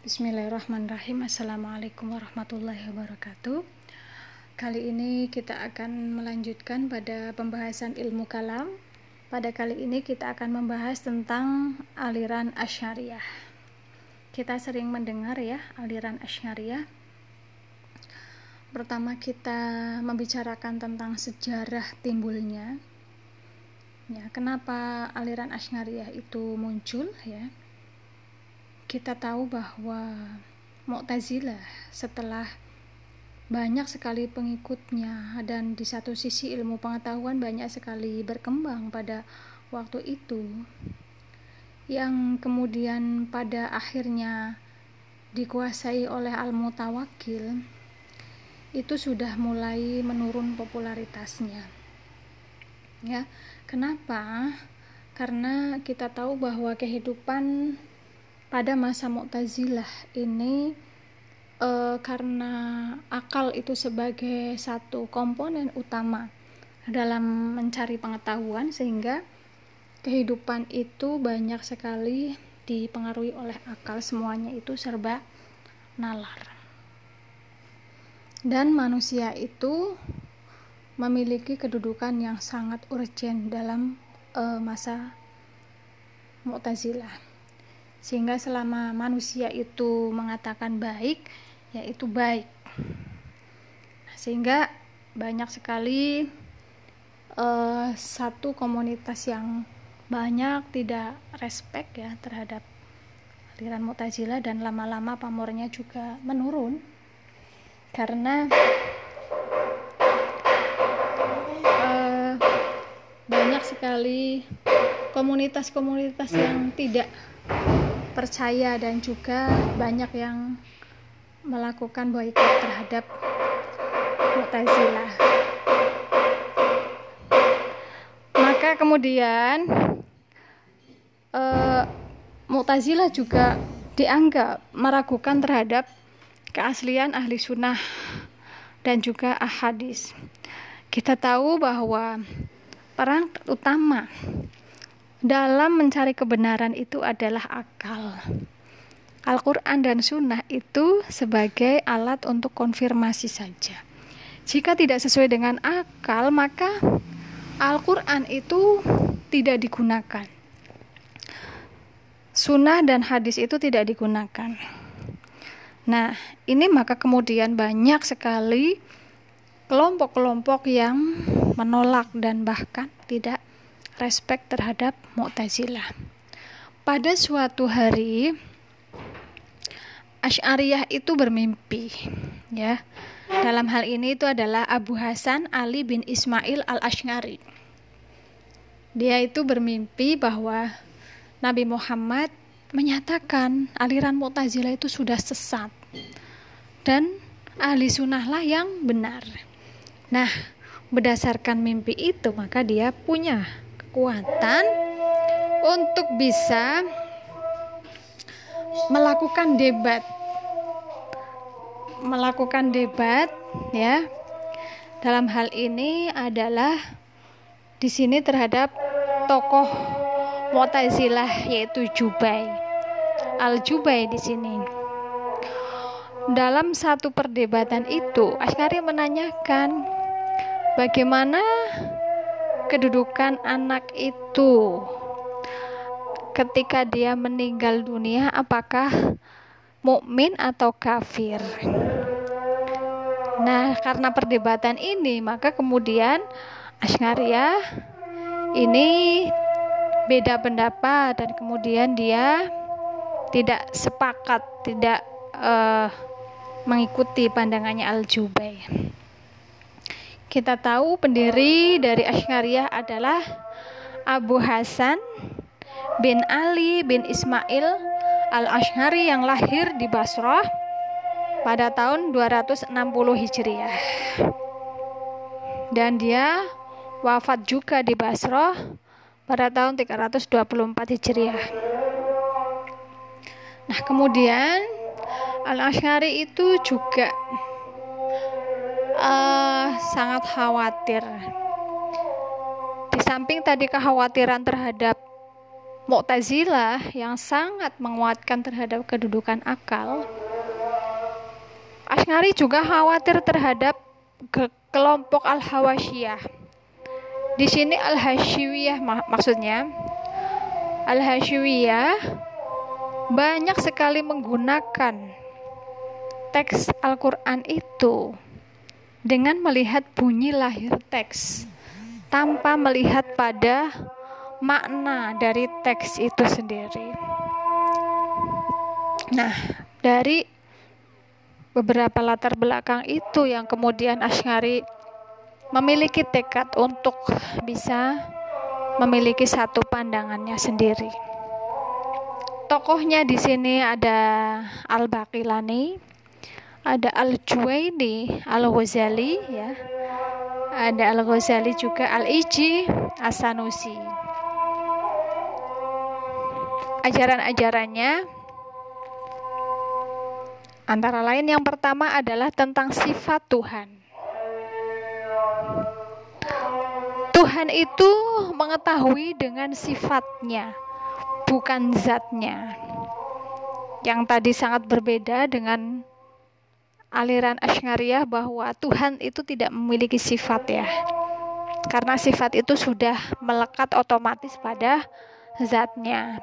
Bismillahirrahmanirrahim. Assalamualaikum warahmatullahi wabarakatuh. Kali ini kita akan melanjutkan pada pembahasan ilmu kalam. Pada kali ini kita akan membahas tentang aliran Asyariah Kita sering mendengar ya aliran Asyariah Pertama kita membicarakan tentang sejarah timbulnya. Ya, kenapa aliran Asyariah itu muncul ya? Kita tahu bahwa Mu'tazilah setelah banyak sekali pengikutnya dan di satu sisi ilmu pengetahuan banyak sekali berkembang pada waktu itu yang kemudian pada akhirnya dikuasai oleh al-mutawakil itu sudah mulai menurun popularitasnya. Ya kenapa? Karena kita tahu bahwa kehidupan pada masa Mu'tazilah ini e, karena akal itu sebagai satu komponen utama dalam mencari pengetahuan sehingga kehidupan itu banyak sekali dipengaruhi oleh akal semuanya itu serba nalar. Dan manusia itu memiliki kedudukan yang sangat urgent dalam e, masa Mu'tazilah sehingga selama manusia itu mengatakan baik yaitu baik. Sehingga banyak sekali uh, satu komunitas yang banyak tidak respect ya terhadap aliran Mu'tazilah dan lama-lama pamornya juga menurun. Karena uh, banyak sekali komunitas-komunitas yang tidak percaya dan juga banyak yang melakukan boykot terhadap Mu'tazilah. Maka kemudian uh, Mu'tazilah juga dianggap meragukan terhadap keaslian ahli sunnah dan juga ahadis. Kita tahu bahwa perang utama dalam mencari kebenaran itu adalah akal. Al-Quran dan Sunnah itu sebagai alat untuk konfirmasi saja. Jika tidak sesuai dengan akal, maka Al-Quran itu tidak digunakan. Sunnah dan hadis itu tidak digunakan. Nah, ini maka kemudian banyak sekali kelompok-kelompok yang menolak dan bahkan tidak respect terhadap Mu'tazilah. Pada suatu hari Asy'ariyah itu bermimpi, ya. Dalam hal ini itu adalah Abu Hasan Ali bin Ismail al-Asy'ari. Dia itu bermimpi bahwa Nabi Muhammad menyatakan aliran Mu'tazilah itu sudah sesat dan ahli sunnahlah yang benar. Nah, berdasarkan mimpi itu maka dia punya kekuatan untuk bisa melakukan debat. Melakukan debat ya. Dalam hal ini adalah di sini terhadap tokoh Mu'tazilah yaitu Jubai. Al-Jubai di sini. Dalam satu perdebatan itu Asyari menanyakan bagaimana kedudukan anak itu ketika dia meninggal dunia apakah mukmin atau kafir. Nah, karena perdebatan ini maka kemudian Asharia ini beda pendapat dan kemudian dia tidak sepakat, tidak uh, mengikuti pandangannya Al-Jubai. Kita tahu pendiri dari Asy'ariyah adalah Abu Hasan bin Ali bin Ismail al-Asy'ari yang lahir di Basrah pada tahun 260 Hijriah. Dan dia wafat juga di Basrah pada tahun 324 Hijriah. Nah, kemudian Al-Asy'ari itu juga uh, sangat khawatir. Di samping tadi kekhawatiran terhadap Mu'tazilah yang sangat menguatkan terhadap kedudukan akal, Ash'ari juga khawatir terhadap ke kelompok Al-Hawashiyah. Di sini Al-Hashiyah mak maksudnya Al-Hashiyah banyak sekali menggunakan teks Al-Qur'an itu dengan melihat bunyi lahir teks tanpa melihat pada makna dari teks itu sendiri. Nah, dari beberapa latar belakang itu yang kemudian Ash'ari memiliki tekad untuk bisa memiliki satu pandangannya sendiri. Tokohnya di sini ada Al-Baqilani, ada Al-Juwaini, Al-Ghazali ya. Ada Al-Ghazali juga Al-Iji, As-Sanusi ajaran-ajarannya antara lain yang pertama adalah tentang sifat Tuhan. Tuhan itu mengetahui dengan sifatnya, bukan zatnya. Yang tadi sangat berbeda dengan aliran Asy'ariyah bahwa Tuhan itu tidak memiliki sifat ya. Karena sifat itu sudah melekat otomatis pada zatnya.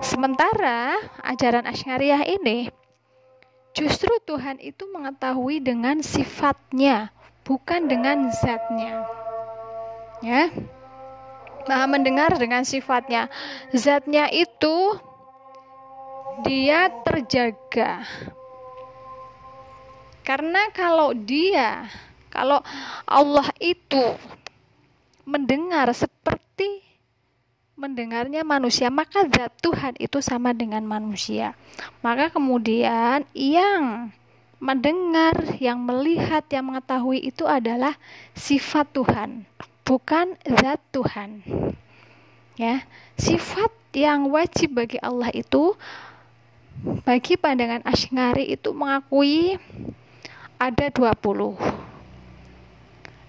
Sementara ajaran Asy'ariyah ini justru Tuhan itu mengetahui dengan sifatnya, bukan dengan zatnya. Ya. Nah, mendengar dengan sifatnya. Zatnya itu dia terjaga. Karena kalau dia, kalau Allah itu mendengar seperti mendengarnya manusia, maka zat Tuhan itu sama dengan manusia. Maka kemudian yang mendengar, yang melihat, yang mengetahui itu adalah sifat Tuhan, bukan zat Tuhan. Ya, sifat yang wajib bagi Allah itu bagi pandangan Asy'ari itu mengakui ada 20.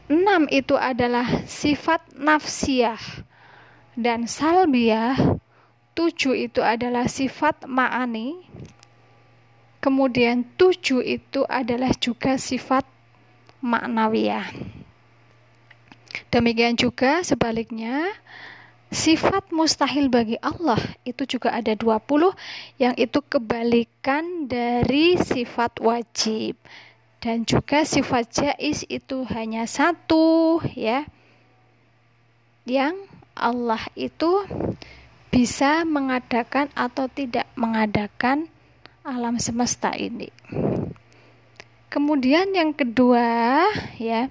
6 itu adalah sifat nafsiyah dan salbiah tujuh itu adalah sifat ma'ani. Kemudian tujuh itu adalah juga sifat maknawiyah. Demikian juga sebaliknya sifat mustahil bagi Allah itu juga ada 20 yang itu kebalikan dari sifat wajib dan juga sifat jais itu hanya satu ya yang Allah itu bisa mengadakan atau tidak mengadakan alam semesta ini. Kemudian yang kedua, ya,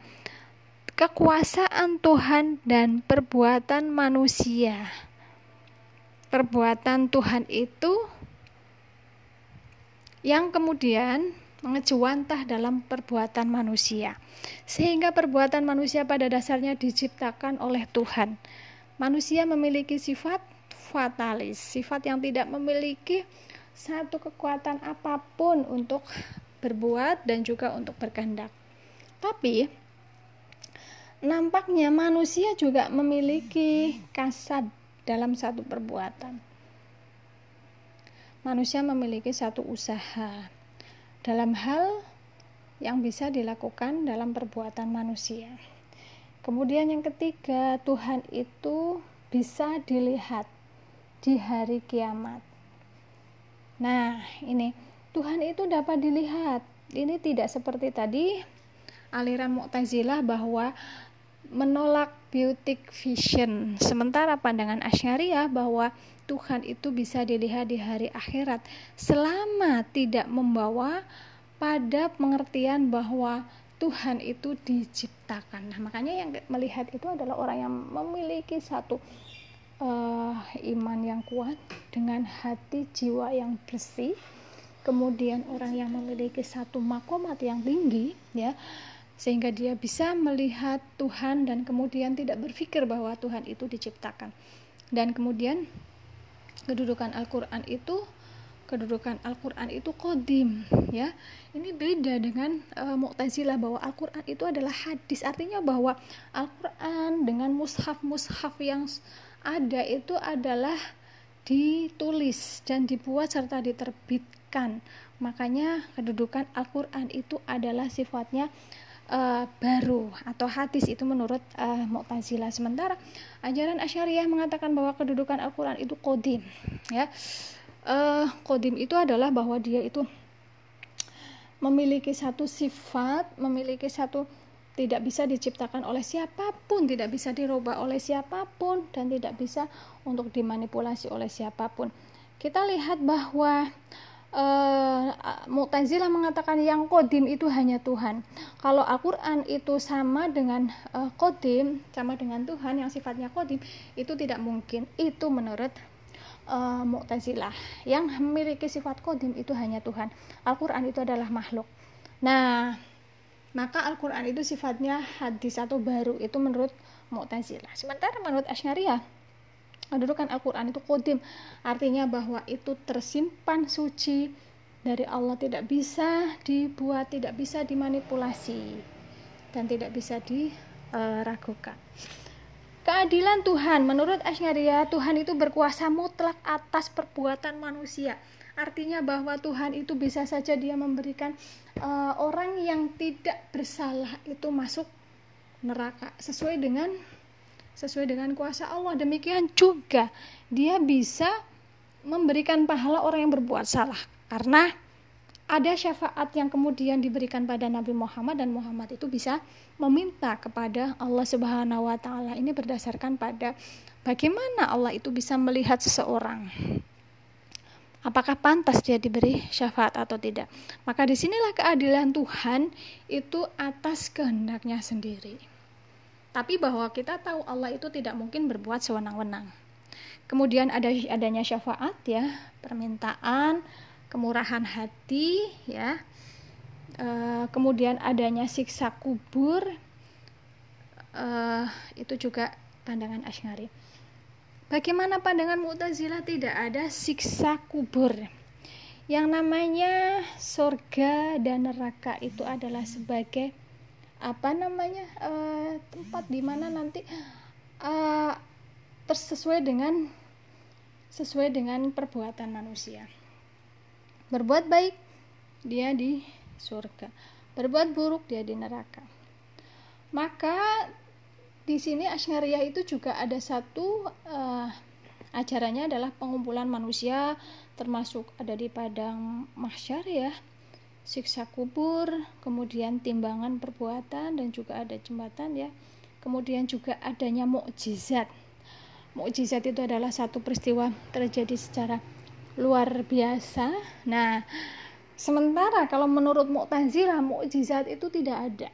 kekuasaan Tuhan dan perbuatan manusia. Perbuatan Tuhan itu yang kemudian mengejuantah dalam perbuatan manusia. Sehingga perbuatan manusia pada dasarnya diciptakan oleh Tuhan Manusia memiliki sifat fatalis, sifat yang tidak memiliki satu kekuatan apa pun untuk berbuat dan juga untuk berkehendak. Tapi nampaknya manusia juga memiliki kasad dalam satu perbuatan. Manusia memiliki satu usaha dalam hal yang bisa dilakukan dalam perbuatan manusia. Kemudian yang ketiga, Tuhan itu bisa dilihat di hari kiamat. Nah, ini Tuhan itu dapat dilihat. Ini tidak seperti tadi aliran Mu'tazilah bahwa menolak beauty vision. Sementara pandangan Asyariah bahwa Tuhan itu bisa dilihat di hari akhirat selama tidak membawa pada pengertian bahwa Tuhan itu diciptakan. Nah, makanya yang melihat itu adalah orang yang memiliki satu uh, iman yang kuat dengan hati jiwa yang bersih. Kemudian orang yang memiliki satu makomat yang tinggi, ya, sehingga dia bisa melihat Tuhan dan kemudian tidak berpikir bahwa Tuhan itu diciptakan. Dan kemudian kedudukan Al-Qur'an itu kedudukan Al-Qur'an itu kodim ya. Ini beda dengan uh, Mu'tazilah bahwa Al-Qur'an itu adalah hadis. Artinya bahwa Al-Qur'an dengan mushaf-mushaf yang ada itu adalah ditulis dan dibuat serta diterbitkan. Makanya kedudukan Al-Qur'an itu adalah sifatnya uh, baru atau hadis itu menurut uh, Mu'tazilah. Sementara ajaran Asy'ariyah mengatakan bahwa kedudukan Al-Qur'an itu kodim, ya. Uh, kodim itu adalah bahwa dia itu memiliki satu sifat, memiliki satu tidak bisa diciptakan oleh siapa pun, tidak bisa dirubah oleh siapa pun, dan tidak bisa untuk dimanipulasi oleh siapa pun. Kita lihat bahwa uh, Mu'tazilah mengatakan yang kodim itu hanya Tuhan. Kalau Al-Quran itu sama dengan uh, kodim, sama dengan Tuhan yang sifatnya kodim, itu tidak mungkin. Itu menurut uh, Mu'tazilah. Yang memiliki sifat kodim itu hanya Tuhan. Al-Quran itu adalah makhluk. Nah, maka Al-Quran itu sifatnya hadis atau baru itu menurut Mu'tazilah sementara menurut Asy'ariyah kedudukan Al-Quran itu kodim. Artinya bahwa itu tersimpan suci dari Allah tidak bisa dibuat tidak bisa dimanipulasi dan tidak bisa diragukan keadilan Tuhan. Menurut Asy'ariyah Tuhan itu berkuasa mutlak atas perbuatan manusia. Artinya bahwa Tuhan itu bisa saja dia memberikan uh, orang yang tidak bersalah itu masuk neraka sesuai dengan sesuai dengan kuasa Allah demikian juga dia bisa memberikan pahala orang yang berbuat salah karena ada syafaat yang kemudian diberikan pada Nabi Muhammad dan Muhammad itu bisa meminta kepada Allah Subhanahu wa taala. Ini berdasarkan pada bagaimana Allah itu bisa melihat seseorang apakah pantas dia diberi syafaat atau tidak. Maka di sinilah keadilan Tuhan itu atas kehendaknya sendiri. Tapi bahwa kita tahu Allah itu tidak mungkin berbuat sewenang-wenang. Kemudian ada adanya syafaat ya, permintaan, kemurahan hati ya. E, kemudian adanya siksa kubur e, itu juga pandangan Asy'ari. Bagaimana pandangan Mu'tazilah tidak ada siksa kubur? Yang namanya surga dan neraka itu adalah sebagai apa namanya uh, tempat di mana nanti uh, tersesuai dengan sesuai dengan perbuatan manusia. Berbuat baik dia di surga, berbuat buruk dia di neraka. Maka di sini Asyariah itu juga ada satu uh, acaranya adalah pengumpulan manusia termasuk ada di padang mahsyar ya siksa kubur kemudian timbangan perbuatan dan juga ada jembatan ya. Kemudian juga adanya mukjizat. Mukjizat itu adalah satu peristiwa terjadi secara luar biasa. Nah sementara kalau menurut Mu'tazilah mukjizat itu tidak ada.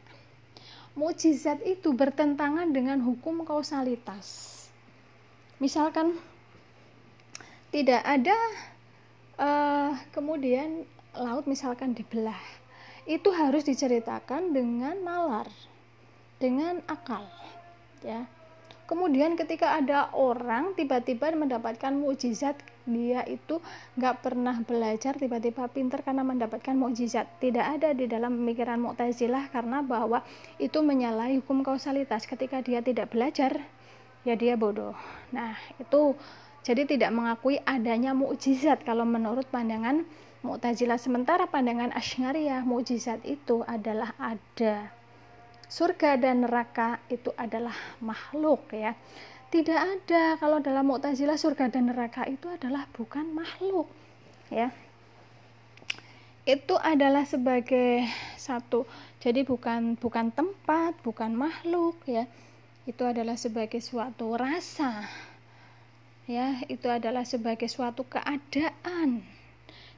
Mukjizat itu bertentangan dengan hukum kausalitas. Misalkan tidak ada uh, kemudian laut misalkan dibelah, itu harus diceritakan dengan nalar, dengan akal, ya. Kemudian ketika ada orang tiba-tiba mendapatkan mukjizat dia itu nggak pernah belajar tiba-tiba pinter karena mendapatkan mukjizat. Tidak ada di dalam pemikiran Mu'tazilah karena bahwa itu menyalahi hukum kausalitas. Ketika dia tidak belajar ya dia bodoh. Nah itu jadi tidak mengakui adanya mukjizat kalau menurut pandangan Mu'tazilah sementara pandangan Asy'ariyah mukjizat itu adalah ada. Surga dan neraka itu adalah makhluk ya. Tidak ada. Kalau dalam Mu'tazilah surga dan neraka itu adalah bukan makhluk ya. Itu adalah sebagai satu. Jadi bukan bukan tempat bukan makhluk ya. Itu adalah sebagai suatu rasa ya. Itu adalah sebagai suatu keadaan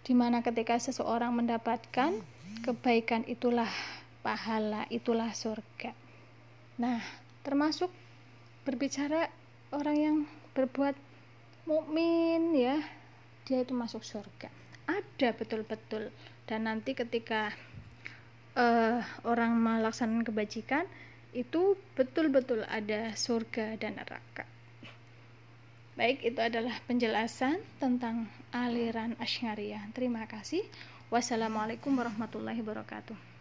di mana ketika seseorang mendapatkan kebaikan itulah pahala itulah surga. Nah termasuk berbicara orang yang berbuat mukmin ya dia itu masuk surga. Ada betul-betul. Dan nanti ketika uh, orang melaksanakan kebajikan itu betul-betul ada surga dan neraka baik itu adalah penjelasan tentang aliran Asy'ariyah terima kasih. Wassalamualaikum warahmatullahi wabarakatuh